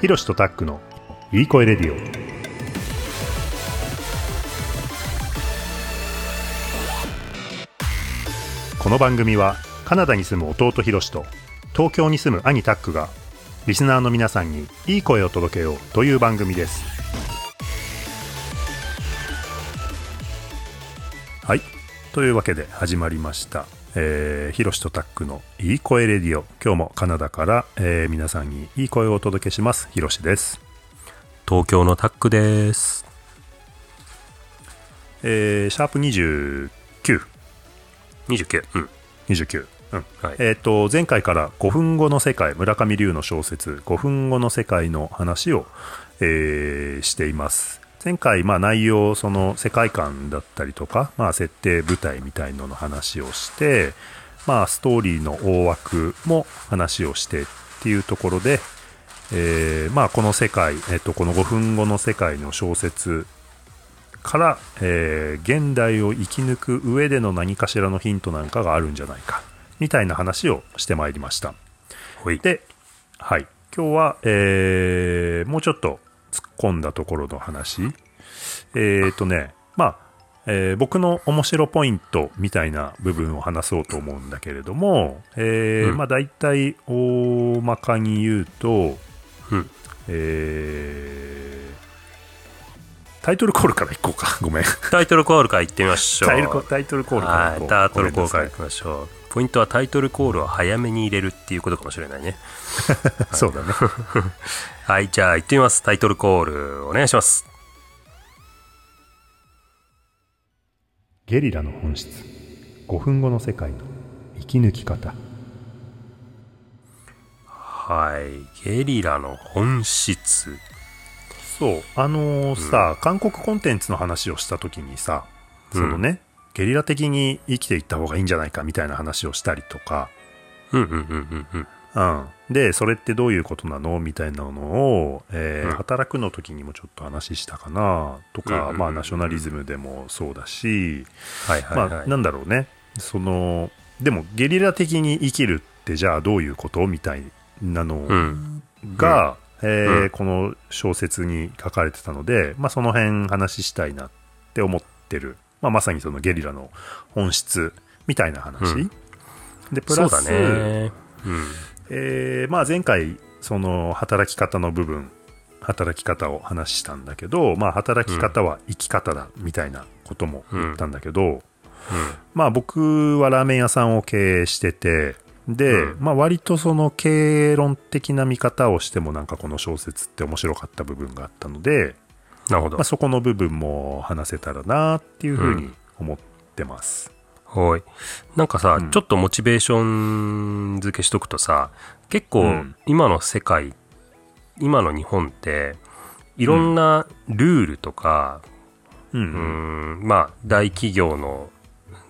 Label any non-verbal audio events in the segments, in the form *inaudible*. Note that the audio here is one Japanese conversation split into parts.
ひろしとタックのいい声レディオ。この番組はカナダに住む弟ひろしと東京に住む兄タックがリスナーの皆さんにいい声を届けようという番組です。はい。というわけで始まりました。えー、ヒロシとタックのいい声レディオ今日もカナダから、えー皆さんにいい声をお届けしますヒロシです東京のタックです。えーシャープ29 29。うん。29うんはい。えー、と前回から5分後の世界村上龍の小説「5分後の世界」の話を、えーしています前回、まあ、内容その世界観だったりとか、まあ、設定舞台みたいのの話をして、まあ、ストーリーの大枠も話をしてっていうところで、えーまあ、この世界、えっとこの5分後の世界の小説から、えー現代を生き抜く上での何かしらのヒントなんかがあるんじゃないかみたいな話をしてまいりました。で、はい、今日は、えーもうちょっと突っ込んだところの話えっ、とねまあえー僕の面白ポイントみたいな部分を話そうと思うんだけれども、えーうんまあ大体大まかに言うと、うん。えータイトルコールからいこうかごめんタイトルコールから行ってみましょう。タイトルコールからはい。いこうタイトルコールからごめんな行きましょう。ポイントはタイトルコールを早めに入れるっていうことかもしれないね。*laughs* そうだねはい。じゃあ行ってみます。タイトルコールお願いします。ゲリラの本質5分後の世界の生き抜き方はい。ゲリラの本質。そうあのーさ、韓国コンテンツの話をした時にさそのね、ゲリラ的に生きていった方がいいんじゃないかみたいな話をしたりとか、うんうんうんうんうん。うん、でそれってどういうことなのみたいなのを、えーうん。働くの時にもちょっと話したかなとか、まあナショナリズムでもそうだし、はいはいはい。まあなんだろうね。そのでもゲリラ的に生きるってじゃあどういうことみたいなのうん。が、えーうん。この小説に書かれてたので、まあ、その辺話したいなって思ってる、まあ、まさにそのゲリラの本質みたいな話、うん。でプラス、ね。うん。えーまあ、前回その働き方の部分働き方を話したんだけど、まあ、働き方は生き方だみたいなことも言ったんだけど、まあ僕はラーメン屋さんを経営してて、で、うん。まあ割とその経営論的な見方をしてもなんかこの小説って面白かった部分があったので、なるほどまあ、。そこの部分も話せたらなっていうふうに思ってます。はい。なんかさ、うんちょっとモチベーション付けしとくとさ、結構うん今の世界、今の日本って、いろんなルールとか、うん。ううんん、まあ、大企業の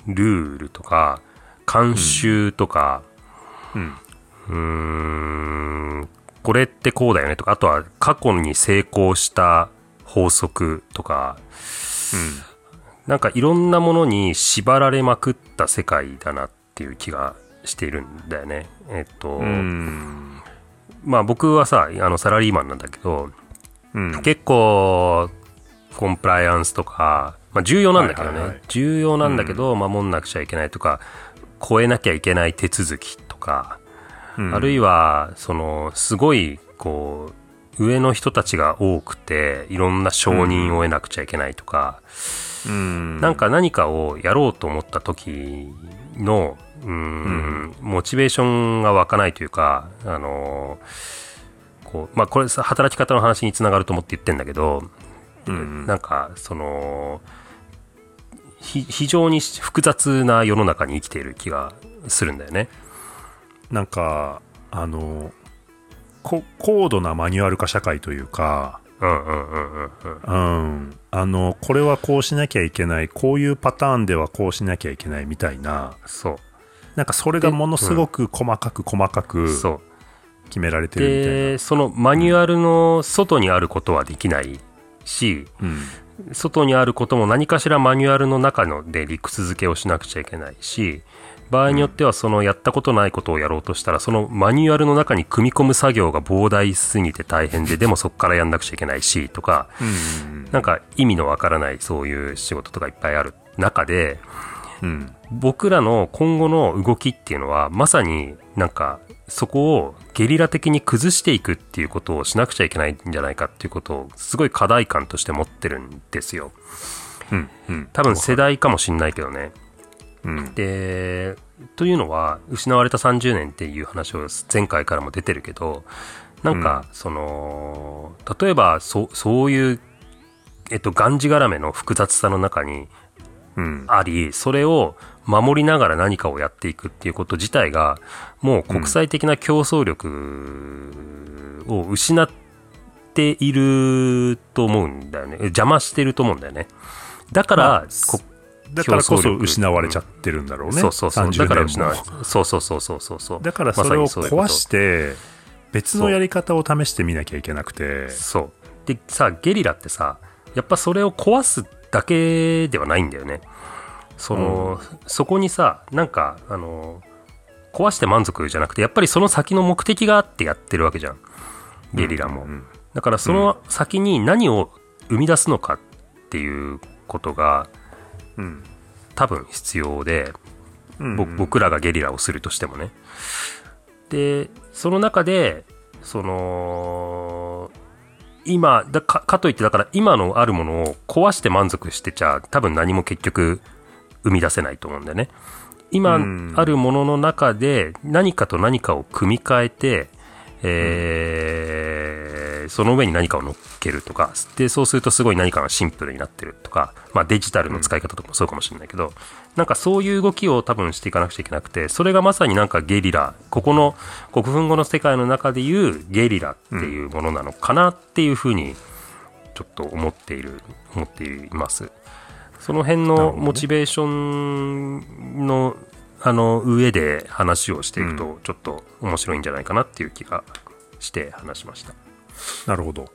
ルールとか、慣習とか、うん。うーん、これってこうだよねとか、あとは過去に成功した法則とか、なんかいろんなものに縛られまくった世界だなっていう気がしているんだよね。えっと、うん。うん。まあ僕はさ、あのサラリーマンなんだけど、うん。結構コンプライアンスとか、まあ重要なんだけどね、はいはいはい重要なんだけど、守んなくちゃいけないとか、超えなきゃいけない手続きとか、うんあるいは、その、すごい、こう、上の人たちが多くて、いろんな承認を得なくちゃいけないとか、うん。なんか何かをやろうと思った時の、うーん、モチベーションが湧かないというか、あのこう、まあこれさ、働き方の話につながると思って言ってんだけど、うん。なんか、その、ひ非常に複雑な世の中に生きている気がするんだよね。なんか、あの、こ高度なマニュアル化社会というか、うんうんうんうんうん。うん、あのこれはこうしなきゃいけないこういうパターンではこうしなきゃいけないみたいなそう。なんかそれがものすごく細かく細かく。決められてるみたいで、そのマニュアルの外にあることはできないし、な、うん外にあることも何かしらマニュアルの中ので理屈付けをしなくちゃいけないし、場合によってはそのやったことないことをやろうとしたらそのマニュアルの中に組み込む作業が膨大すぎて大変ででもそこからやんなくちゃいけないしとか、なんか意味のわからないそういう仕事とかいっぱいある中で、うん。僕らの今後の動きっていうのはまさになんかそこをゲリラ的に崩していくっていうことをしなくちゃいけないんじゃないかっていうことをすごい課題感として持ってるんですよ。うん。うん。多分世代かもしんないけどね。うんで、というのは失われた30年っていう話を前回からも出てるけど、なんか、その、例えばそそういう、えっと、がんじがらめの複雑さの中にうんあり、それを守りながら何かをやっていくっていうこと自体が、もう国際的な競争力を失っていると思うんだよね。邪魔してると思うんだよね。だから、だからこそ失われちゃってるんだろうね、そうそうそう。30だからそうそうそうそうそうそう。だからそれを壊して別のやり方を試してみなきゃいけなくてそう。でさ、ゲリラってさ、やっぱそれを壊すだけではないんだよね。その、そこにさ、なんか、あの、壊して満足じゃなくて、やっぱりその先の目的があってやってるわけじゃん。ゲリラも。うんだからその先に何を生み出すのかっていうことがうん多分必要で、うんぼ僕らがゲリラをするとしてもね。で、その中で、その、今だか、かといって、だから今のあるものを壊して満足してちゃ、多分何も結局生み出せないと思うんだよね。今うんあるものの中で何かと何かを組み替えて、えーその上に何かを乗っけるとか、で、そうするとすごい何かがシンプルになってるとか、まあデジタルの使い方とかもそうかもしれないけど、なんかそういう動きを多分していかなくちゃいけなくて、それがまさになんかゲリラ、ここの国分語の世界の中でいうゲリラっていうものなのかなっていうふうに、ちょっと思っている、思っています。その辺のモチベーションの、あの、上で話をしていくと、ちょっと面白いんじゃないかなっていう気がして話しました。なるほど。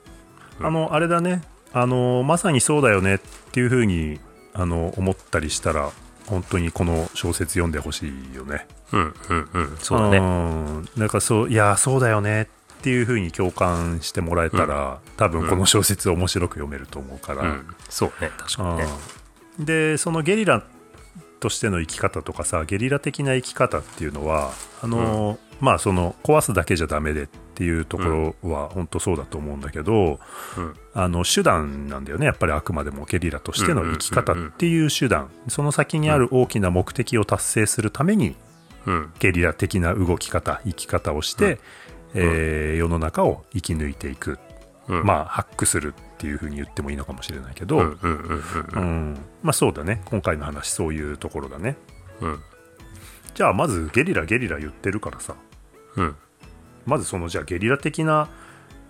あのあれだね。あのまさにそうだよねっていうふうにあの思ったりしたら本当にこの小説読んでほしいよね。うん、うん、うん、そうだね。ん。なんかそういやそうだよねっていうふうに共感してもらえたら、多分この小説面白く読めると思うから、うん、そうね、確かにね。うん。でそのゲリラとしての生き方とかさゲリラ的な生き方っていうのはあの、まあその壊すだけじゃダメでっていうところは本当そうだと思うんだけど、うん。あの手段なんだよね。やっぱりあくまでもゲリラとしての生き方っていう手段。その先にある大きな目的を達成するためにうん、ゲリラ的な動き方生き方をして、えー世の中を生き抜いていく、うん。まあハックするっていうふうに言ってもいいのかもしれないけど、まあそうだね。今回の話そういうところだね。うん、じゃあまずゲリラゲリラ言ってるからさ。うん、まずそのじゃあゲリラ的な、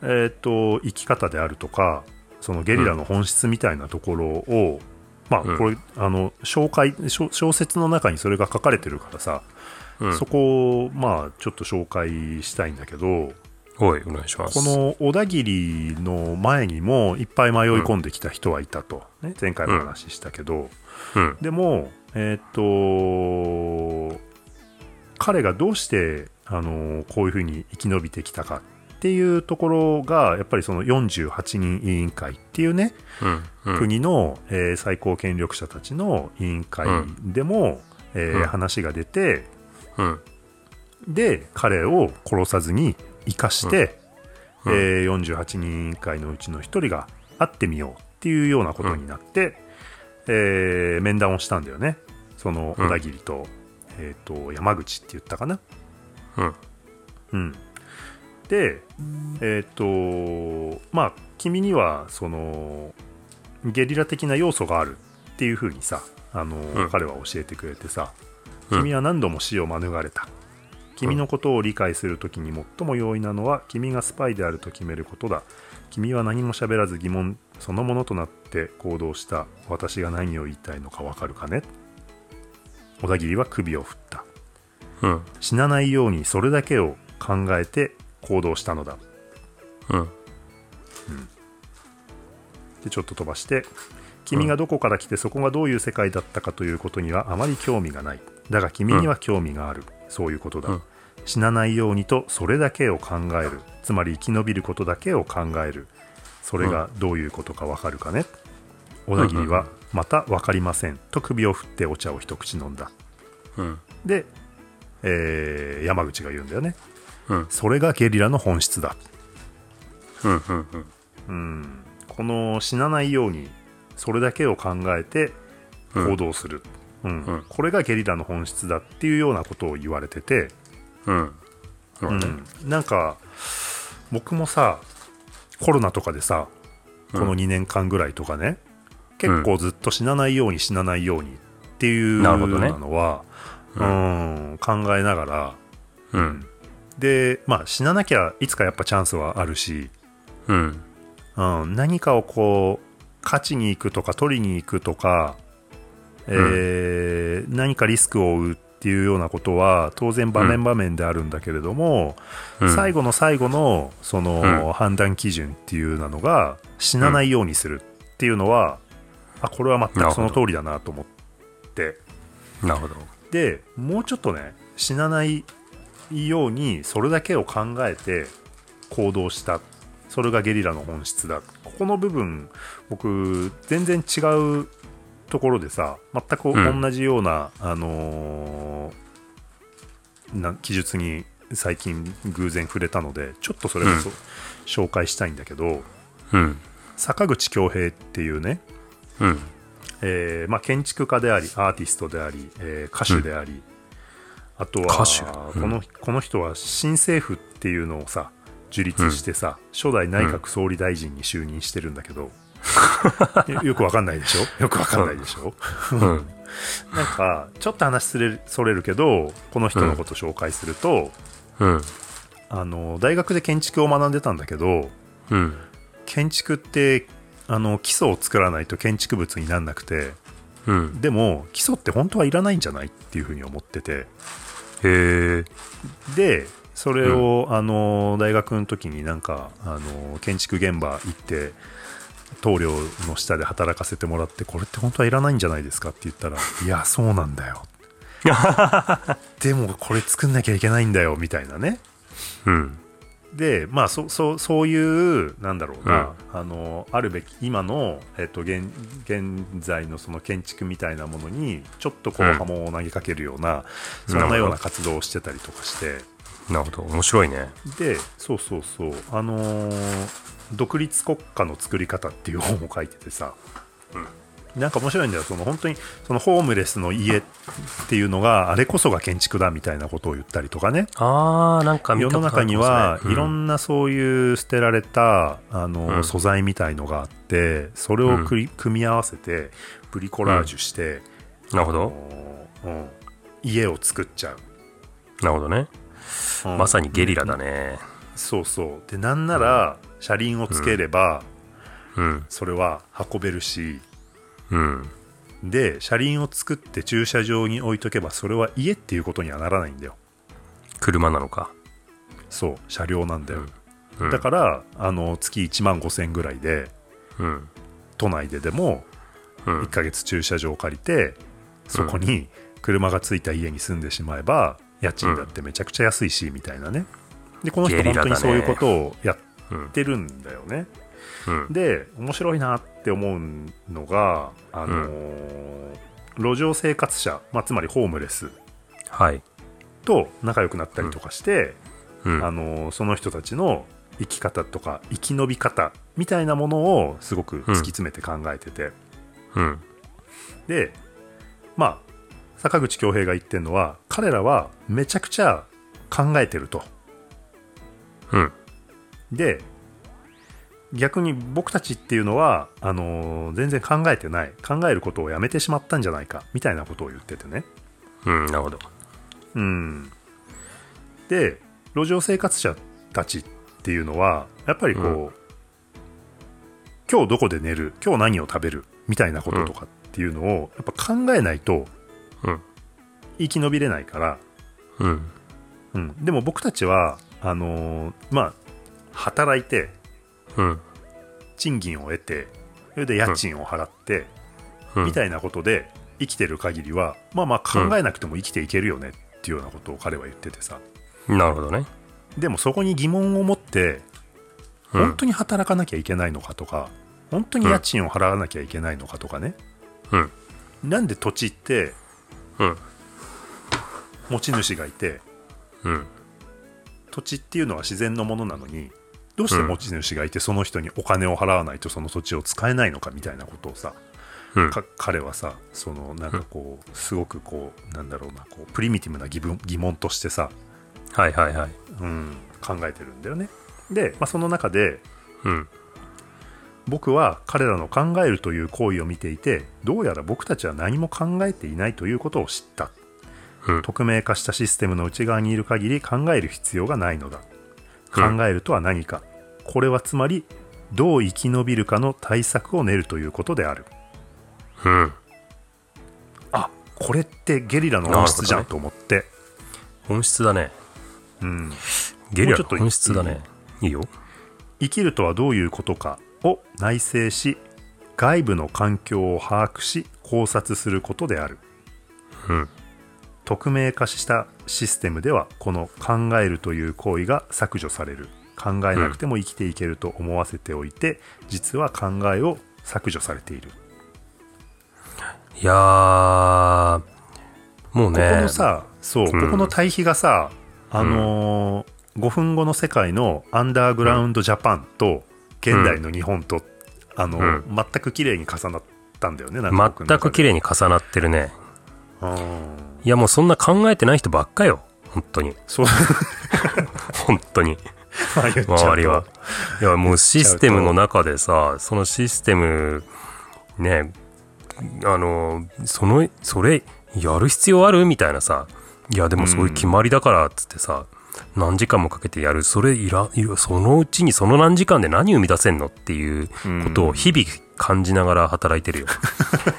えー、と生き方であるとかそのゲリラの本質みたいなところを、まあうん。これあの紹介小小説の中にそれが書かれてるからさ、うん。そこをまあちょっと紹介したいんだけどおい、お願いします。この小田切の前にもいっぱい迷い込んできた人はいたと、ね、前回も話したけど、うん、でも、えーっと、彼がどうして、あのこういうふうに生き延びてきたかっていうところが、やっぱりその48人委員会っていうね、うん、うん、国の、えー最高権力者たちの委員会でも、えーうん。話が出て、うん、で、彼を殺さずに生かして、うん。えー48人委員会のうちの一人が会ってみようっていうようなことになって、えー面談をしたんだよね。そのうん。小田切と,、えー、と山口って言ったかな。うん、うん、で、えっ、と、まあ、君には、その、ゲリラ的な要素があるっていうふうにさ、あの、うん。彼は教えてくれてさ、うん。君は何度も死を免れた。君のことを理解するときに最も容易なのは、君がスパイであると決めることだ。君は何も喋らず疑問そのものとなって行動した。私が何を言いたいのかわかるかね。小田切は首を振った。うん、死なないようにそれだけを考えて行動したのだ。うん、でちょっと飛ばして君がどこから来てそこがどういう世界だったかということにはあまり興味がない。だが君には興味がある、そういうことだ、うん。死なないようにとそれだけを考える。つまり生き延びることだけを考える。それがどういうことかわかるかね、小田切はまた分かりません。と首を振ってお茶を一口飲んだ。うん。で、えー山口が言うんだよね。うん。それがゲリラの本質だ。うんうんうん。うん。この死なないようにそれだけを考えて行動する、うんうん。これがゲリラの本質だっていうようなことを言われてて、うん。そうん。なんか僕もさコロナとかでさこの2年間ぐらいとかね、結構ずっと死なないように死なないようにっていうなるほどね。のは、うん考えながら。うん。でまあ死ななきゃいつかやっぱチャンスはあるし、うん。うん、何かをこう勝ちに行くとか取りに行くとか、えー何かリスクを負うっていうようなことは当然場面場面であるんだけれども、うん。最後の最後のそのうん。判断基準っていうのが死なないようにするっていうのは、あこれは全くその通りだなと思って。なるほど。でもうちょっとね死なないようにそれだけを考えて行動した。それがゲリラの本質だ。ここの部分僕全然違うところでさ全くうん。同じような、あのーな記述に最近偶然触れたのでちょっとそれこそ紹介したいんだけど、うん。坂口恭平っていうね、うん。えーまあ、建築家でありアーティストであり、えー歌手であり、あとは歌手。うん。このこの人は新政府っていうのをさ樹立してさ、初代内閣総理大臣に就任してるんだけど、*laughs* よよくわかんないでしょ？よくわかんないでしょ、うん。*laughs* なんかちょっと話それるそれるけどこの人のこと紹介すると、うん。あの大学で建築を学んでたんだけどうん。建築ってあの基礎を作らないと建築物になんなくてうん。でも基礎って本当はいらないんじゃないっていうふうに思ってて。へえ。でそれを、あの大学の時になんかあの建築現場行って棟梁の下で働かせてもらってこれって本当はいらないんじゃないですかって言ったらいやそうなんだよでもこれ作んなきゃいけないんだよみたいなねうんでまあそそそういうなんだろうな、あのあるべき今の、えっと、現現在のその建築みたいなものにちょっとこう波紋を投げかけるような、そんなような活動をしてたりとかしてなるほど面白いねでそうそうそうあのー独立国家の作り方っていう本を書いててさ、なんか面白いんだよその本当にそのホームレスの家っていうのがあれこそが建築だみたいなことを言ったりとかね。あーなんか見世の中にはいろんなそういう捨てられたあの、うん。素材みたいのがあってそれをくり組み合わせてブリコラージュして、なるほど。うん。家を作っちゃう、なるほどね。うん。まさにゲリラだね。そうそう。でなんなら車輪をつければ、うん。それは運べるしうん。で車輪を作って駐車場に置いとけばそれは家っていうことにはならないんだよ。車なのか。そう車両なんだよ、うん。だからあの月1万5000円ぐらいでうん。都内ででもうん。1ヶ月駐車場を借りてそこに車がついた家に住んでしまえば家賃だってめちゃくちゃ安いしみたいなね。でこの人本当にそういうことをやうんってるんだよね。うん。で面白いなって思うのが、あのー路上生活者、まあ、つまりホームレス。はい。と仲良くなったりとかして、うん。あのーその人たちの生き方とか生き延び方みたいなものをすごく突き詰めて考えてて、うん。でまあ坂口恭平が言ってるのは彼らはめちゃくちゃ考えてると。うんで逆に僕たちっていうのはあのー全然考えてない。考えることをやめてしまったんじゃないか。みたいなことを言っててね。うんなるほど。うん。で路上生活者たちっていうのはやっぱりこう、うん。今日どこで寝る？今日何を食べる？みたいなこととかっていうのをやっぱ考えないとうん。生き延びれないから、うん。うん、でも僕たちはあのーまあ働いてうん賃金を得てそれで家賃を払って、うんみたいなことで生きてる限りはまあまあ考えなくても生きていけるよねっていうようなことを彼は言っててさ、なるほどね。でもそこに疑問を持ってうん本当に働かなきゃいけないのかとか、本当に家賃を払わなきゃいけないのかとかね、うん。なんで土地ってうん。持ち主がいてうん。土地っていうのは自然のものなのにどうして持ち主がいてその人にお金を払わないとその土地を使えないのかみたいなことをさ、うん。か彼はさそのなんかこうすごくこうなんだろうなこうプリミティブな疑問疑問としてさ、はいはいはい。うん、考えてるんだよねで、まあ、その中でうん。僕は彼らの考えるという行為を見ていてどうやら僕たちは何も考えていないということを知ったうん。匿名化したシステムの内側にいる限り考える必要がないのだ考うんえるとは何か、これはつまりどう生き延びるかの対策を練るということであるうん。あこれってゲリラの本質じゃんと思って、本質だね。うん、ゲリラもうちょっとの本質だね。いいよ。生きるとはどういうことかを内省し外部の環境を把握し考察することであるうん。匿名化したシステムではこの考えるという行為が削除される。考えなくても生きていけると思わせておいて、実は考えを削除されている、いやー、もうね。ここのさそう、ん。ここの対比がさあのー5分後の世界のアンダーグラウンドジャパンと現代の日本と、あのうん。全く綺麗に重なったんだよねなんか僕の全く綺麗に重なってるね。うんいやもうそんな考えてない人ばっかよ。本当に。そう *laughs* 本当に。周りは。いやもうシステムの中でさ、そのシステム、ね、あの、その、それ、やる必要あるみたいなさ。いやでもそういう決まりだからっつってさ、何時間もかけてやる。それいら、そのうちにその何時間で何生み出せんのっていうことを日々感じながら働いてるよ。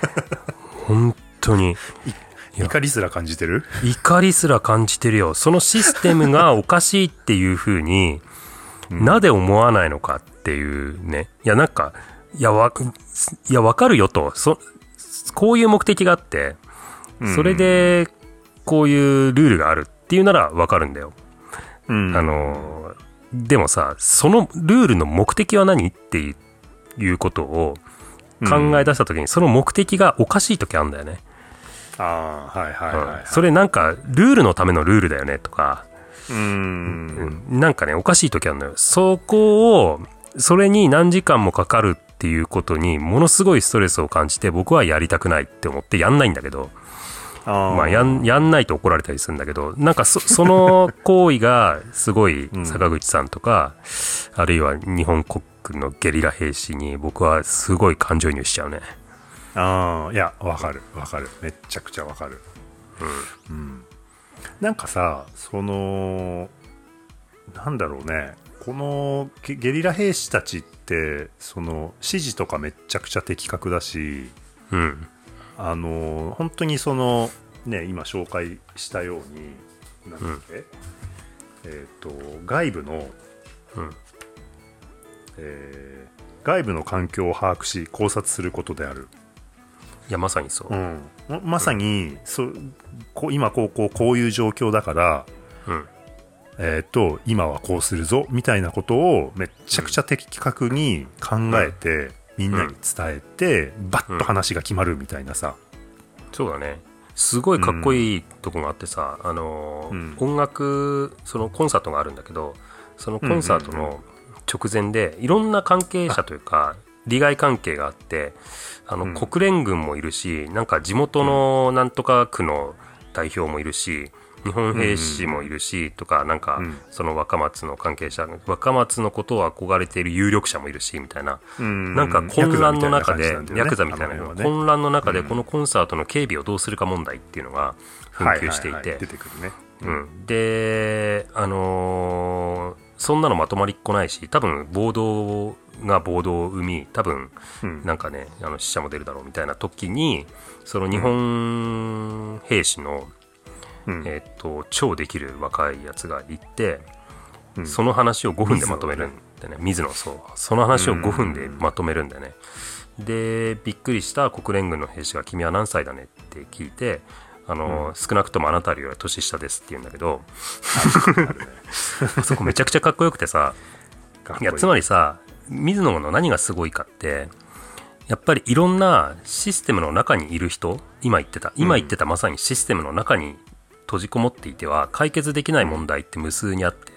*laughs* 本当に。いや怒りすら感じてる？怒りすら感じてるよ。そのシステムが *laughs* おかしいっていうふうに、なぜ思わないのかっていうね。いや、なんか、いや、わ、いや、わかるよと。そ、こういう目的があって、それで、こういうルールがあるっていうならわかるんだよ。うんあの、でもさ、そのルールの目的は何っていうことを考え出した時に、その目的がおかしい時あるんだよね。ああはいはいはい、はい。うん。それなんか、ルールのためのルールだよねとか、うん。なんかね、おかしい時あるのよ。そこを、それに何時間もかかるっていうことに、ものすごいストレスを感じて、僕はやりたくないって思ってやんないんだけど、あまあ、やん、やんないと怒られたりするんだけど、なんかそ、*laughs* その行為が、すごいん、坂口さんとか、あるいは日本国のゲリラ兵士に、僕はすごい感情移入しちゃうね。ああいやわかる。わかる。めっちゃくちゃわかる。うん、なんかさそのなんだろうね。このゲゲリラ兵士たちってその指示とかめっちゃくちゃ的確だしうん。あの本当にそのね今紹介したようになんだっけ、えっ、と外部の、うん。えー外部の環境を把握し考察することである。いや、まさにそう。うん、ままさに、そうこう今こうこうこういう状況だから、うん。えー、と今はこうするぞみたいなことをめっちゃくちゃ的確に考えて、みんなに伝えて、バッと話が決まるみたいなさ、そうだね。すごいかっこいいとこがあってさ、あのーうん。音楽そのコンサートがあるんだけどそのコンサートの直前でいろんな関係者というか利害関係があってあの、うん。国連軍もいるしなんか地元のなんとか区の代表もいるし日本兵士もいるし、とかなんか、うん。その若松の関係者若松のことを憧れている有力者もいるしみたいな。うん。なんか混乱の中で、ヤクザみたいな、混乱の中で、うん。このコンサートの警備をどうするか問題っていうのが紛糾していて。出、てくるね、うん。で、あのーそんなのまとまりっこないし、多分暴動が暴動を生み、多分うん。なんかね、あの死者も出るだろうみたいな時に、その日本兵士の、うん。えっと、超できる若いやつがいて、うん。その話を5分でまとめるんでね、水野そう。その話を5分でまとめるんでね。でびっくりした国連軍の兵士が「君は何歳だね?」って聞いてあの、少なくともあなたよりは年下ですって言うんだけど *laughs* そこめちゃくちゃかっこよくてさかっこいやつまりさ水野の何がすごいかってやっぱりいろんなシステムの中にいる人今言ってた今言ってたまさにシステムの中に閉じこもっていては解決できない問題って無数にあって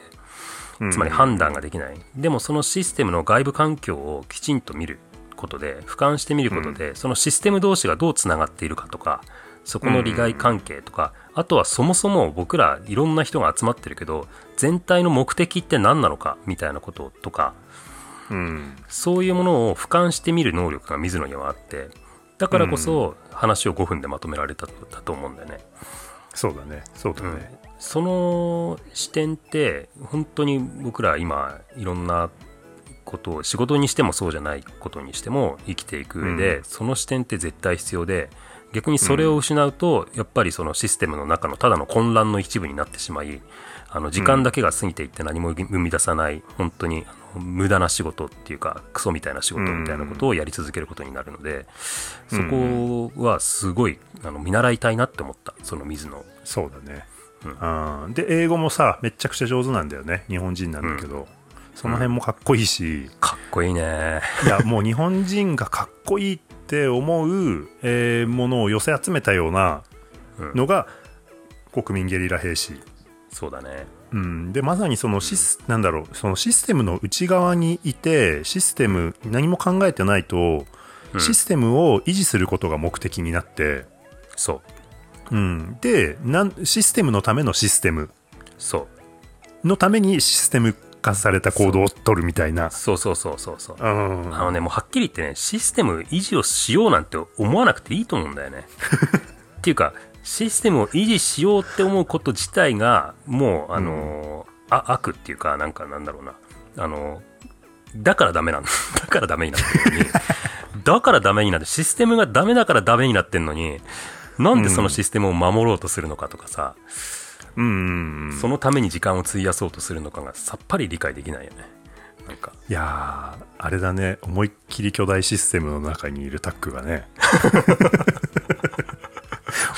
つまり判断ができない、でもそのシステムの外部環境をきちんと見る。ことで俯瞰してみることで、そのシステム同士がどうつながっているかとかそこの利害関係とか、あとはそもそも僕らいろんな人が集まってるけど全体の目的って何なのかみたいなこととかうん。そういうものを俯瞰してみる能力が水野にはあってだからこそ話を5分でまとめられたとだと思うんだよね。そうだね。そうだね。その視点って本当に僕ら今いろんなことを仕事にしてもそうじゃないことにしても生きていく上で、うん。その視点って絶対必要で逆にそれを失うと、やっぱりそのシステムの中のただの混乱の一部になってしまいあの時間だけが過ぎていって何も生み出さない本当に無駄な仕事っていうかクソみたいな仕事みたいなことをやり続けることになるので、そこはすごいあの見習いたいなって思ったその水野そうだね、うん、で英語もさめちゃくちゃ上手なんだよね日本人なんだけど、その辺もかっこいいし、かっこいいね。いやもう日本人がかっこいいって思う、えーものを寄せ集めたようなのが、国民ゲリラ兵士、そうだねうん、でまさにそのシス,、なんだろうそのシステムの内側にいてシステム何も考えてないと、うん。システムを維持することが目的になって、そう。うん、でなんシステムのためのシステム。そう。のためにシステム化された行動を取るみたいな。そうそうそうそうそう。うん。あのねもうはっきり言ってねシステム維持をしようなんて思わなくていいと思うんだよね。*laughs* っていうかシステムを維持しようって思うこと自体がもうあのーあ悪っていうかなんかなんだろうな。あのだからダメなんだ *laughs* だからダメになってるのに *laughs* だからダメになってシステムがダメだからダメになってんのになんでそのシステムを守ろうとするのかとかさ、うんうんうん。そのために時間を費やそうとするのかがさっぱり理解できないよね。なんか。いやーあれだね。思いっきり巨大システムの中にいるタックがね *laughs*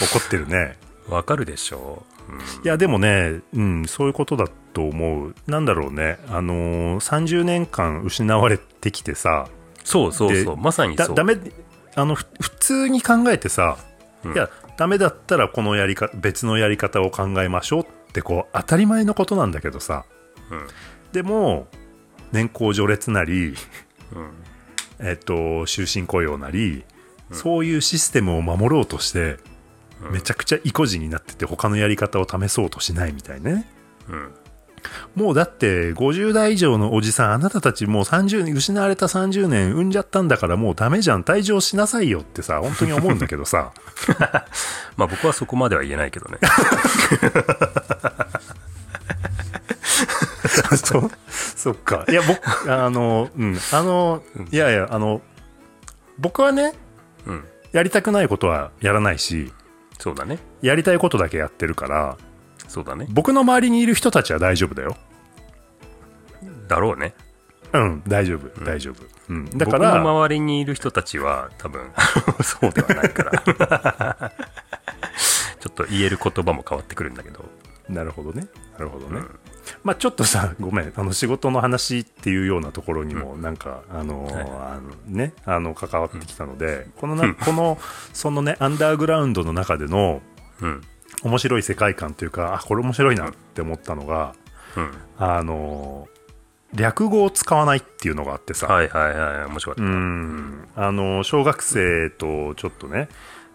怒ってるね。わかるでしょ。う、うん。いやでもね、うん、そういうことだと思う。なんだろうね。あのー30年間失われてきてさ。そうそうそう。でまさにそう。だダメあのふ普通に考えてさ、うん。いやダメだったらこのやり方別のやり方を考えましょうってこう当たり前のことなんだけどさ。うん。でも年功序列なりうん。えっと、終身雇用なり、そういうシステムを守ろうとして、めちゃくちゃ意固地になってて他のやり方を試そうとしないみたいね。うんもうだって50代以上のおじさん、あなたたちもう30年、失われた30年産んじゃったんだからもうダメじゃん、退場しなさいよってさ、本当に思うんだけどさ。*laughs* まあ僕はそこまでは言えないけどね *laughs* そそっか。いや、僕、あの、うん、あの、いやいや、あの、僕はね、うんやりたくないことはやらないし、そうだね。やりたいことだけやってるから、そうだね。僕の周りにいる人たちは大丈夫だよ。だろうね。うん、大丈夫、大丈夫。うん、だか僕のら、周りにいる人たちは多分 *laughs* そうではないから。*laughs* ちょっと言える言葉も変わってくるんだけどなるほどね。なるほどね。うん。まあちょっとさ、*laughs* ごめん、あの仕事の話っていうようなところにも、なんか、あのーはい。あのね、あの、関わってきたので、このな、*laughs* この、そのね、アンダーグラウンドの中でのうん。面白い世界観というか、あ、これ面白いなって思ったのが、うん。あのー略語を使わないっていうのがあってさ、はいはいはい。面白かった、うん。あの小学生とちょっとね、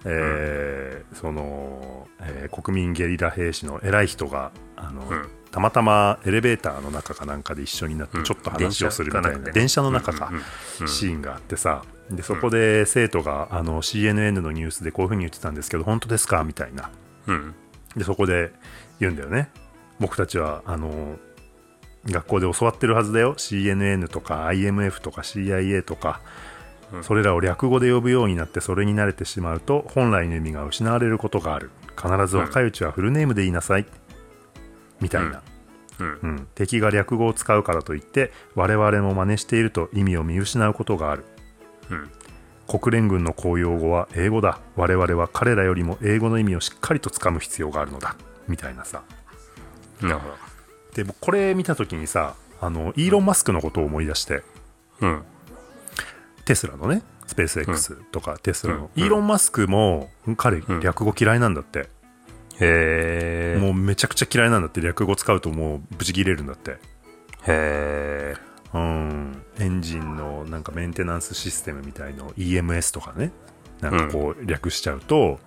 えーその、えー国民ゲリラ兵士の偉い人があの、うん。たまたまエレベーターの中かなんかで一緒になってうん。ちょっと話をするみたいな、電車かなんかで。ね電車の中か、シーンがあってさでそこで生徒があの CNN のニュースでこういうふうに言ってたんですけど本当ですかみたいな。うん。でそこで言うんだよね。僕たちはあの学校で教わってるはずだよ。CNN とか IMF とか CIA とか、うんそれらを略語で呼ぶようになってそれに慣れてしまうと本来の意味が失われることがある。必ず若いうちはフルネームで言いなさい、みたいな、うん。うん。敵が略語を使うからといって我々も真似していると意味を見失うことがある。うん。国連軍の公用語は英語だ。我々は彼らよりも英語の意味をしっかりとつかむ必要があるのだ。みたいなさ。なるほど。で僕これ見た時にさあのイーロン・マスクのことを思い出して。うんテスラのねスペース X とかテスラの、うん。イーロン・マスクも彼ん。略語嫌いなんだって、へえもうめちゃくちゃ嫌いなんだって略語使うともうブチ切れるんだって。へえうん。エンジンのなんかメンテナンスシステムみたいの EMS とかね。なんかこう略しちゃうと、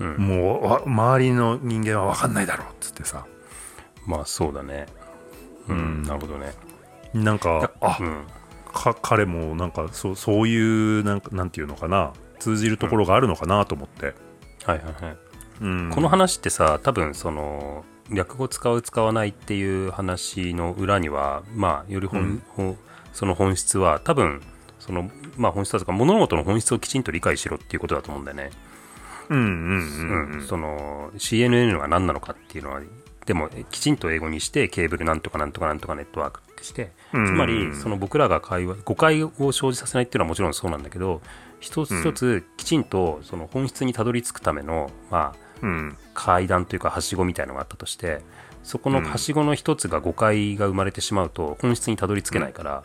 うん。もうわ周りの人間は分かんないだろうっつってさ。まあそうだね。うん、なるほどね。なんかあ、うん。か彼もなんかそうそういうなんかなんていうのかな通じるところがあるのかなと思って、はいはいはい。うん。この話ってさ多分その略語使う使わないっていう話の裏にはまあより本,、うん。ほその本質は多分そのまあ本質だとか物事の本質をきちんと理解しろっていうことだと思うんだよね。うんうんうんうん。その CNN が何なのかっていうのはでもきちんと英語にしてケーブルなんとかなんとかなんとかネットワークってしてつうん。まりその僕らが会話誤解を生じさせないっていうのはもちろんそうなんだけど一つ一つきちんとその本質にたどり着くためのまあうん。階段というかはしごみたいのがあったとしてそこのはしごの一つが誤解が生まれてしまうと本質にたどり着けないから、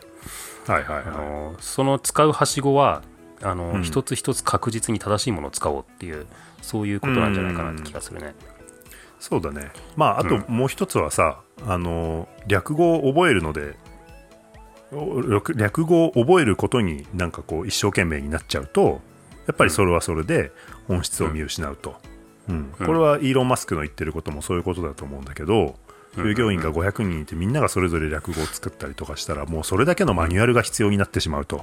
その使うはしごはあの、うん。一つ一つ確実に正しいものを使おうっていうそういうことなんじゃないかなって気がするね。いそうだね。まああとうん。もう一つはさ、あの略語を覚えるので略語を覚えることになんかこう一生懸命になっちゃうとやっぱりそれはそれで本質を見失うと、うん。うん。これはイーロン・マスクの言ってることもそういうことだと思うんだけど、従業員が500人いてみんながそれぞれ略語を作ったりとかしたらもうそれだけのマニュアルが必要になってしまうと、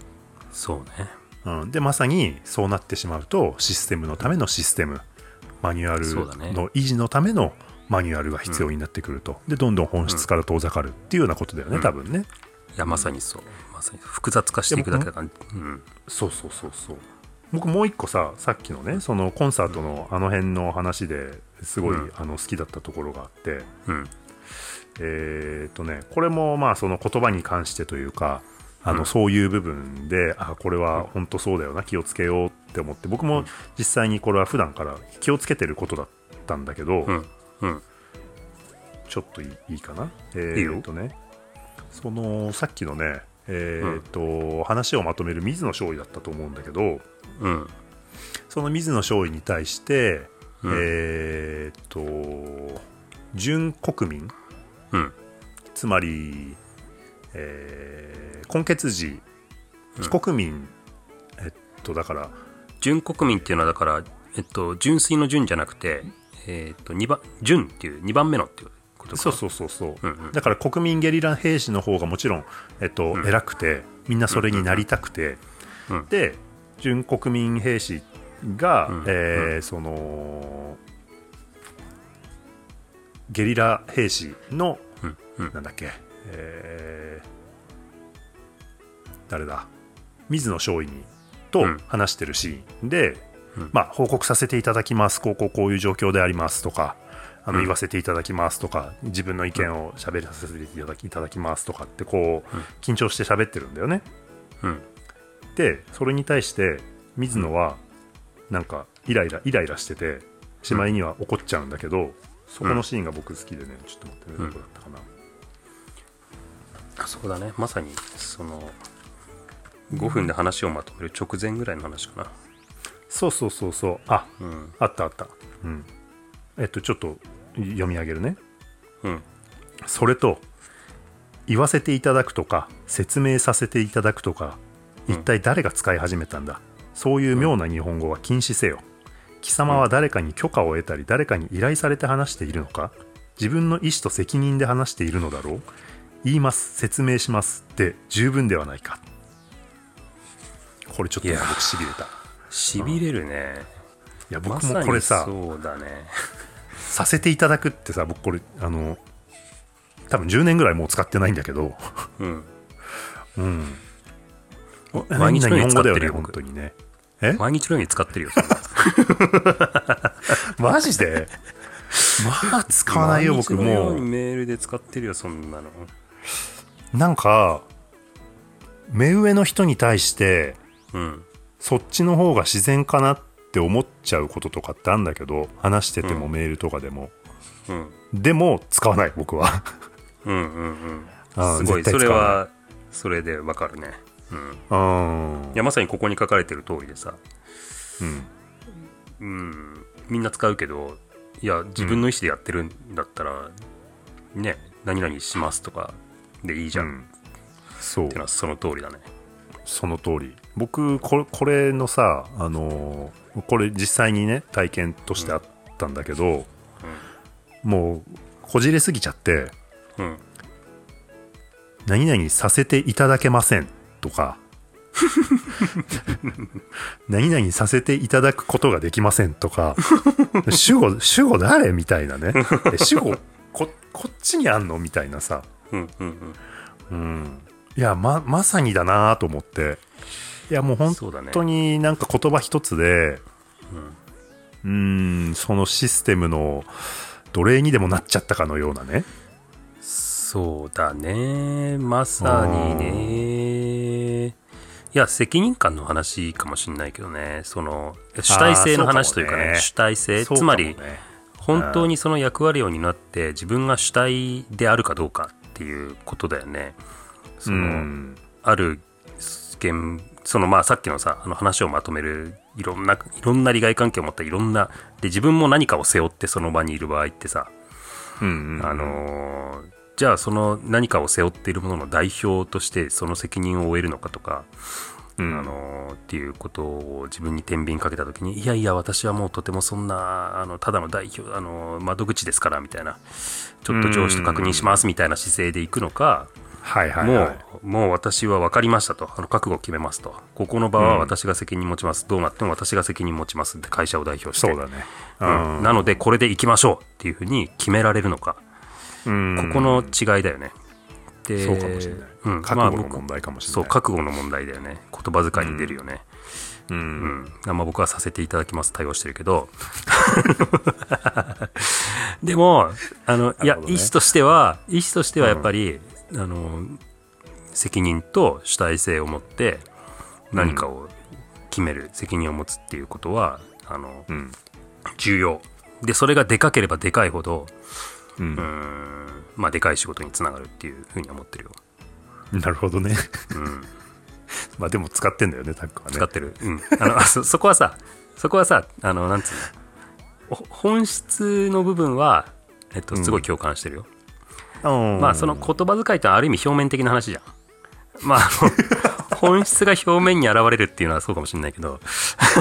そうね。うん、でまさにそうなってしまうとシステムのためのシステムマニュアルの維持のためのマニュアルが必要になってくると、でどんどん本質から遠ざかるっていうようなことだよね、多分ね。いやまさにそう。まさに複雑化していくだけだから、うん、そうそうそうそう。僕もう一個ささっきのねそのコンサートのあの辺の話ですごい、うん。あの好きだったところがあって。うん、えーっとねこれもまあその言葉に関してというかあの、うん。そういう部分であこれは本当そうだよな気をつけようって思って僕も実際にこれは普段から気をつけてることだったんだけど、うん、うん、ちょっといいかな？えーっとね。そのさっきのねえーっと、話をまとめる水野勝利だったと思うんだけどうん、その水野勝利に対して、うん。えーっと準国民うん、つまり、えー根血児非国民、えっとだから純国民っていうのはだから、えっと、純粋の純じゃなくて、えっと、二番、純っていう2番目のっていうことか。そうそうそうそう、うんうん。だから国民ゲリラ兵士の方がもちろん、えっと偉くてみんなそれになりたくて、うんで準国民兵士が、うんえーそのゲリラ兵士のうん、うん、なんだっけ、えー誰だ？水野勝利にとうん。話してるシーンで、うん。まあ、報告させていただきますこうこうこういう状況でありますとかあのうん。言わせていただきますとか自分の意見を喋らせていただきいただきますとかってこううん緊張して喋ってるんだよね。うん、でそれに対して水野はなんかイライライライラしててしまいには怒っちゃうんだけどそこのシーンが僕好きでねちょっと待ってどこだったかな。あそうだね。まさに、その、5分で話をまとめる直前ぐらいの話かな。そうそうそうそうあうん、あったあった。うん。えっと、ちょっと読み上げるね。うん、それと、言わせていただくとか、説明させていただくとか、一体誰が使い始めたんだ、そういう妙な日本語は禁止せよ。貴様は誰かに許可を得たり、誰かに依頼されて話しているのか？自分の意思と責任で話しているのだろう？言います、説明しますって十分ではないか。これちょっと僕しびれた。いしびれるね。や、僕もこれさ、そうだね。させていただくってさ僕これあの多分10年ぐらいもう使ってないんだけどうん。うん毎日のように使ってるよね本僕当にねえ？毎日のように使ってるよ、*laughs* マジで？まあ使わないよ僕もうメールで使ってるよ、そんなの。なんか目上の人に対してうん。そっちの方が自然かなって思っちゃうこととかってあるんだけど話しててもメールとかでも、うん。でも使わない僕は。うんうんうん。すごい。それはそれでわかるね。うん。うんいやまさにここに書かれてる通りでさ。うん。うん。みんな使うけどいや自分の意思でやってるんだったら、ね何々しますとかでいいじゃん、っうん。そう。てのはその通りだね。その通り僕これこれのさあのーこれ実際にね体験としてあったんだけど、もうこじれすぎちゃってうん「何々させていただけません」とか「*laughs* 何々させていただくことができません」とか「主語主語誰?」みたいなね。え主語ここっちにあんのみたいなさ。うんうんうん。うん。いやままさにだなと思っていやもう本当になんか言葉一つでうーんそのシステムの奴隷にでもなっちゃったかのようなね。そうだね。まさにね。いや責任感の話かもしれないけどね。その主体性の話というかねかもね。主体性。つまり本当にその役割を担って自分が主体であるかどうかっていうことだよね。その、うん。ある現そのまあさっきのさあの話をまとめるいろんないろんな利害関係を持ったいろんなで自分も何かを背負ってその場にいる場合ってさ、うんうんあのーじゃあその何かを背負っているものの代表としてその責任を負えるのかとか、うん。あのーっていうことを自分に天秤かけた時にいやいや私はもうとてもそんなあのただの代表あの窓口ですからみたいなちょっと上司と確認しますみたいな姿勢でいくのか、はいはいもはい。う、もう私は分かりましたと、あの覚悟を決めますと、ここの場は私が責任持ちます、どうなっても私が責任持ちますって会社を代表して、そうだね。うんなので、これでいきましょうっていうふうに決められるのか、うんここの違いだよね。でそうかもしれない。うん、覚悟の問題かもしれない。そう、覚悟の問題だよね。言葉遣いに出るよね。う。うんん。まあ僕はさせていただきます、対応してるけど。*laughs* でも、あの、いや、なるほどね意思としては、意思としてはやっぱり、あの、責任と主体性を持って何かを決める、責任を持つっていうことは、あの、うん。重要。で、それがでかければでかいほど、う。うんん、まあ、でかい仕事につながるっていうふうに思ってるよ。なるほどね。うん。*laughs* まあでも使ってんだよね、タックはね。使ってる。うん。あの、*laughs* そ、そこはさ、そこはさ、あの、なんつうの。お本質の部分は、えっと、すごい共感してるよ。うんまあ、その言葉遣いってある意味表面的な話じゃん。まあ、*laughs* 本質が表面に現れるっていうのはそうかもしれないけど、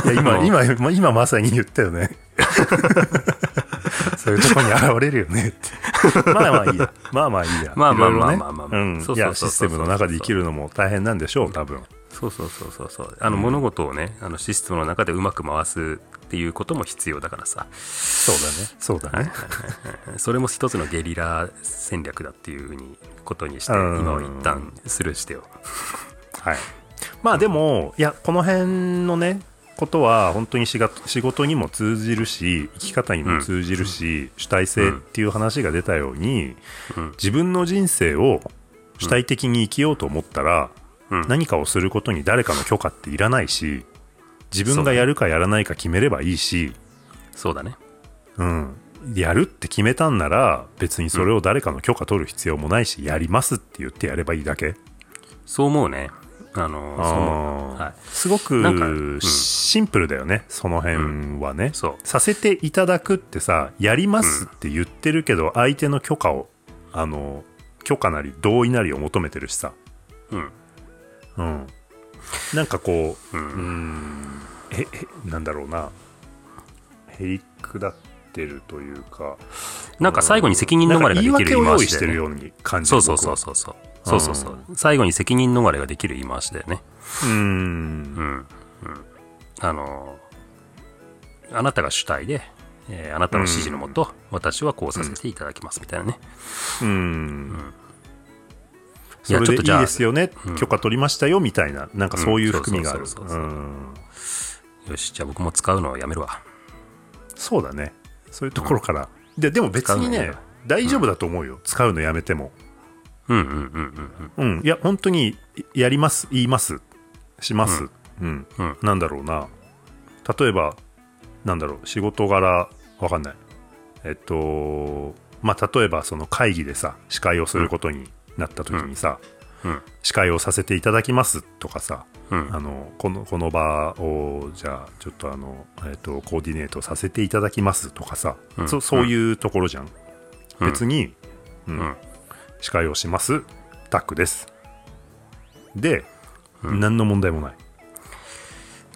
いや今、今、ま今まさに言ったよね。*laughs* そういうとこに現れるよねって。*laughs* まあまあいいや。まあまあいいや。まあまあまあまあまあうん。そうそうそうそういや、システムの中で生きるのも大変なんでしょう、多分。そうそうそうそうそう。あの、物事をね、あの、システムの中でうまく回すっていうことも必要だからさ。そうだね。そうだね。それも一つのゲリラ戦略だっていうふうに、ことにして、うん今は一旦スルーしてよ。はい。まあでも、いや、この辺のね、ことは本当に仕事仕事にも通じるし生き方にも通じるし、主体性っていう話が出たように、うん自分の人生を主体的に生きようと思ったら、うん何かをすることに誰かの許可っていらないし自分がやるかやらないか決めればいいし。そうだね。うん、やるって決めたんなら別にそれを誰かの許可取る必要もないし、やりますって言ってやればいいだけ。そう思うね。あの。あー。はい。すごなんかうん。くシンプルだよね、その辺はね、そう。させていただくってさやりますって言ってるけど、相手の許可をあの許可なり同意なりを求めてるしさ、うん。うん、なんかこうう。うんんええなんだろうなへりくだってるというかなんか最後に責任逃れができる言い回しねるように感じるそうそうそうそうそう。そうそうそう。最後に責任逃れができる言い回しだよね。うんうん。うん。あの、あなたが主体で、えーあなたの指示のもと、私はこうさせていただきますみたいなね。うんいやそれでいいちょっとじゃあですよね、うん。許可取りましたよみたいななんかそういう含みがある。よし、じゃあ僕も使うのをやめるわ。そうだね。そういうところから、ででも別にね大丈夫だと思うよ、使うのやめても。うんうんうんうんうん。うん。いや本当にやります言います。します、うん、うん。なんだろうな。例えばなんだろう仕事柄わかんない。えっとまあ例えばその会議でさ司会をすることになった時にさ、うん。司会をさせていただきますとかさ、うん。あのこのこの場をじゃあちょっとあの、えっとコーディネートさせていただきますとかさ、うん。そそういうところじゃん、うん。別に、うん。うん。司会をします？タックです。で、うん。何の問題もない。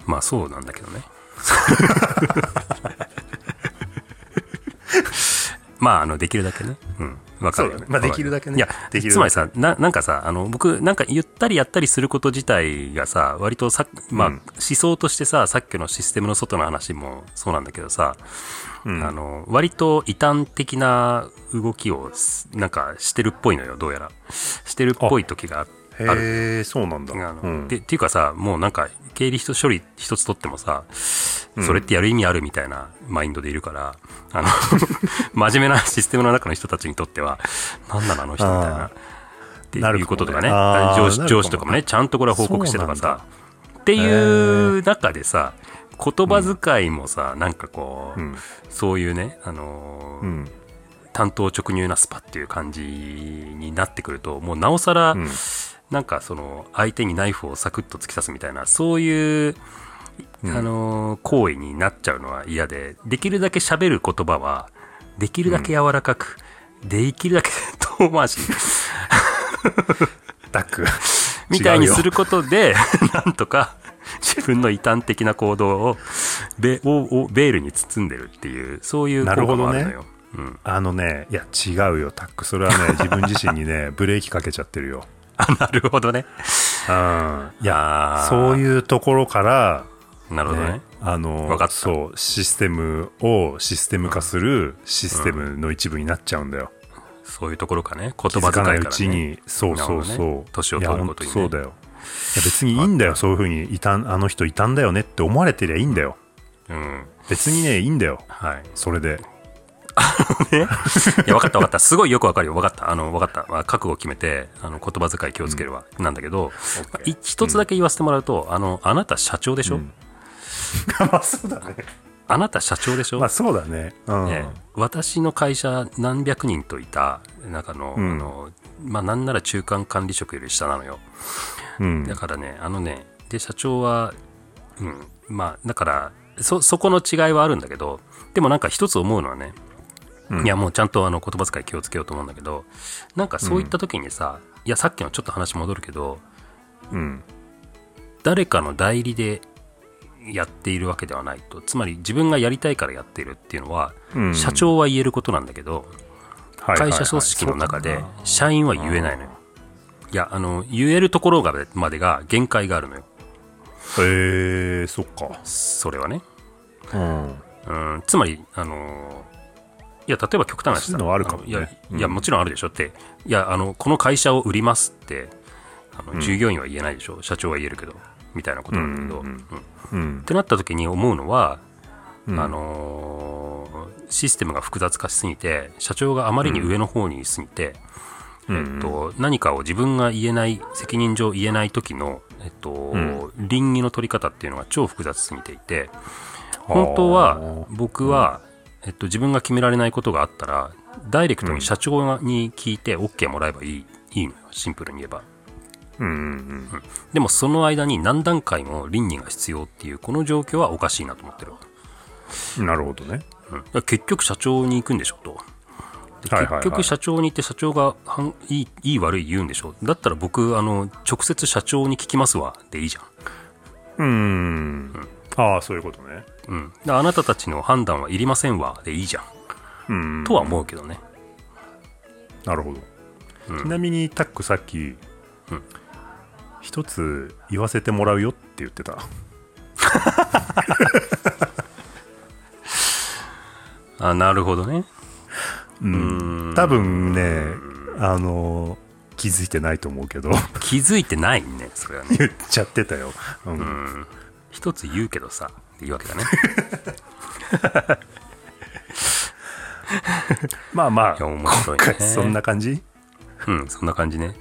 まあそうなんだけどね *laughs* まああのできるだけね。うん。わかるよね。まあできるだけね。いやできるだけ。つまりさななんかさあの僕なんか言ったりやったりすること自体がさ割とさ、まあうん。思想としてささっきのシステムの外の話もそうなんだけどさ、うん。あの割と異端的な動きをすなんかしてるっぽいのよどうやら。してるっぽい時があある。へえそうなんだ、あのうん。でっていうかさもうなんか経理処理一つ取ってもさそれってやる意味あるみたいなマインドでいるから、あの *laughs* 真面目なシステムの中の人たちにとっては何なのあの人みたいな。あってなるかもね。いうこととかねあー上司か上司とかもねちゃんとこれは報告してとかさっていう中でさ言葉遣いもさ、なんかこう、うん。そういうね、あのーうん。担当直入なスパっていう感じになってくるともうなおさら、うんなんかその相手にナイフをサクッと突き刺すみたいなそういう、うん。あのー行為になっちゃうのは嫌でできるだけ喋る言葉はできるだけ柔らかく、できるだけ遠回し *laughs* タック。*laughs* みたいにするることで *laughs* なんとか自分の異端的な行動をベををベールに包んでるっていうそういう効果もあるのよ。うん、あのねいや違うよタック。それはね自分自身にねブレーキかけちゃってるよあ *laughs* なるほどね。うん。いやそういうところからなるほどね。ね、あのわかった。そうシステムをシステム化するシステムの一部になっちゃうんだよ、そういうところかね。言気葉づかないうち遣いからね。にそうそうそう、ね。年を取るごとにね。そうだよ。いや別にいいんだよ。そういうふうにいたんあの人いたんだよねって思われてりゃいいんだよ。うん。別にねいいんだよ。はい。それで *laughs* いや、分かった分かった。すごいよく分かるよ。分かった。あの、分かった。まあ、覚悟を決めて、あの、言葉遣い気をつけるわ。なんだけど、まあい一つだけ言わせてもらうと、あの、あなた社長でしょ、うん。*laughs* まあそうだね。あなた社長でしょ、まあそうだね。うん、ええ私の会社何百人といた中の,、うん。あのまあなんなら中間管理職より下なのよ。うん。だからねあのねで社長はうん。まあだからそそこの違いはあるんだけどでもなんか一つ思うのはね、うん。いやもうちゃんとあの言葉遣い気をつけようと思うんだけどなんかそういった時にさ、いやさっきのちょっと話戻るけどうん。誰かの代理でやっているわけではないと。つまり自分がやりたいからやっているっていうのは、うん。社長は言えることなんだけど、はいはいはい。会社組織の中で社員は言えないのよ。いや、あの、言えるところがまでが限界があるのよ。へえそっか。それはね。うん。うん、つまり、あの、いや、例えば極端な話そういうのはあるかもね。いや、うん。いや、もちろんあるでしょって。いや、あの、この会社を売りますって、あの従業員は言えないでしょ、社長は言えるけど、みたいなことなんだけど。うんうんうん。うん。ってなった時に思うのは、うん。あのーシステムが複雑化しすぎて社長があまりに上の方にいすぎて、うん。えっと、何かを自分が言えない責任上言えない時の、えっとん。倫理の取り方っていうのが超複雑すぎていて本当は僕は、えっと、自分が決められないことがあったらダイレクトに社長に聞いて OK もらえばいい,、いいのよ。シンプルに言えば。うんうんでもその間に何段階も倫理が必要っていうこの状況はおかしいなと思ってるわうんなるほどね。うん、結局社長に行くんでしょと。結局社長に行って社長がいいいい悪い言うんでしょ。だったら僕あの直接社長に聞きますわ。でいいじゃん、うんああそういうことね。うん、であなたたちの判断はいりませんわ。でいいじゃん。うん。とは思うけどね。なるほど、うん。ちなみにタックさっき、一つ言わせてもらうよって言ってた。*laughs* あなるほどね。うん。多分ねあの気づいてないと思うけど。*laughs* 気づいてないねそれはね。言っちゃってたよ、うん。うん一つ言うけどさっていうわけだね *laughs* まあまあ面白いねそんな感じ？うんそんな感じね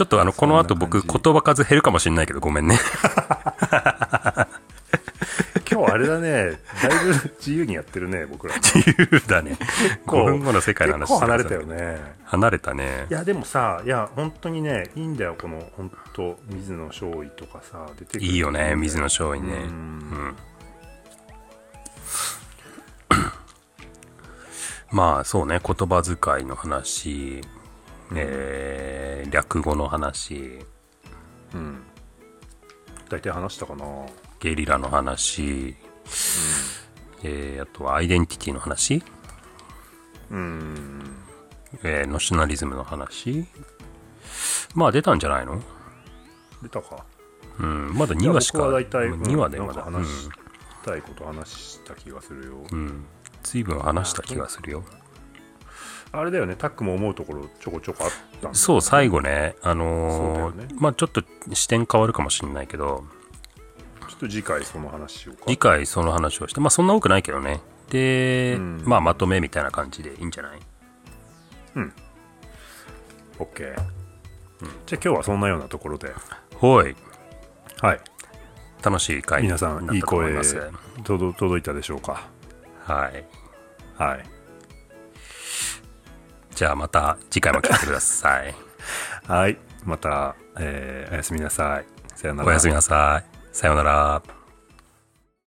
ちょっとあの、この後僕言葉数減るかもしれないけど、ごめんね。*laughs* 今日あれだね、だいぶ自由にやってるね、僕ら。自由だね。構5分後の世界の話離れたよね。離れたねい。や、でもさ、いや、本当にね、いいんだよ、この、本当水野勝尉とかさ、出てくる。いいよね、水野勝尉ね。ううんん。まあ、そうね、言葉遣いの話、えー、略語の話、うん。大体話したかな。ゲリラの話、えー、あとはアイデンティティの話、うん。えー、ノショナリズムの話。まあ出たんじゃないの？出たか。うん、まだ2話しか。僕は大体、2話でまだ。話したいこと話した気がするよ。うん。うん。随分話した気がするよ。あれだよね、タックも思うところちょこちょこあったんそう、最後ね、あのーねまあちょっと視点変わるかもしれないけど、ちょっと次回その話しようか。次回その話をして、まあそんな多くないけどね。で、うんまあまとめみたいな感じでいいんじゃない？OK。じゃあ今日はそんなようなところで。ほい。はい。楽しい回皆さん、いい声。届届いたでしょうか？はい。はい。じゃあまた次回も聞いてください。*laughs* はい。また、えーおやすみなさい。さよなら。おやすみなさい。さようなら。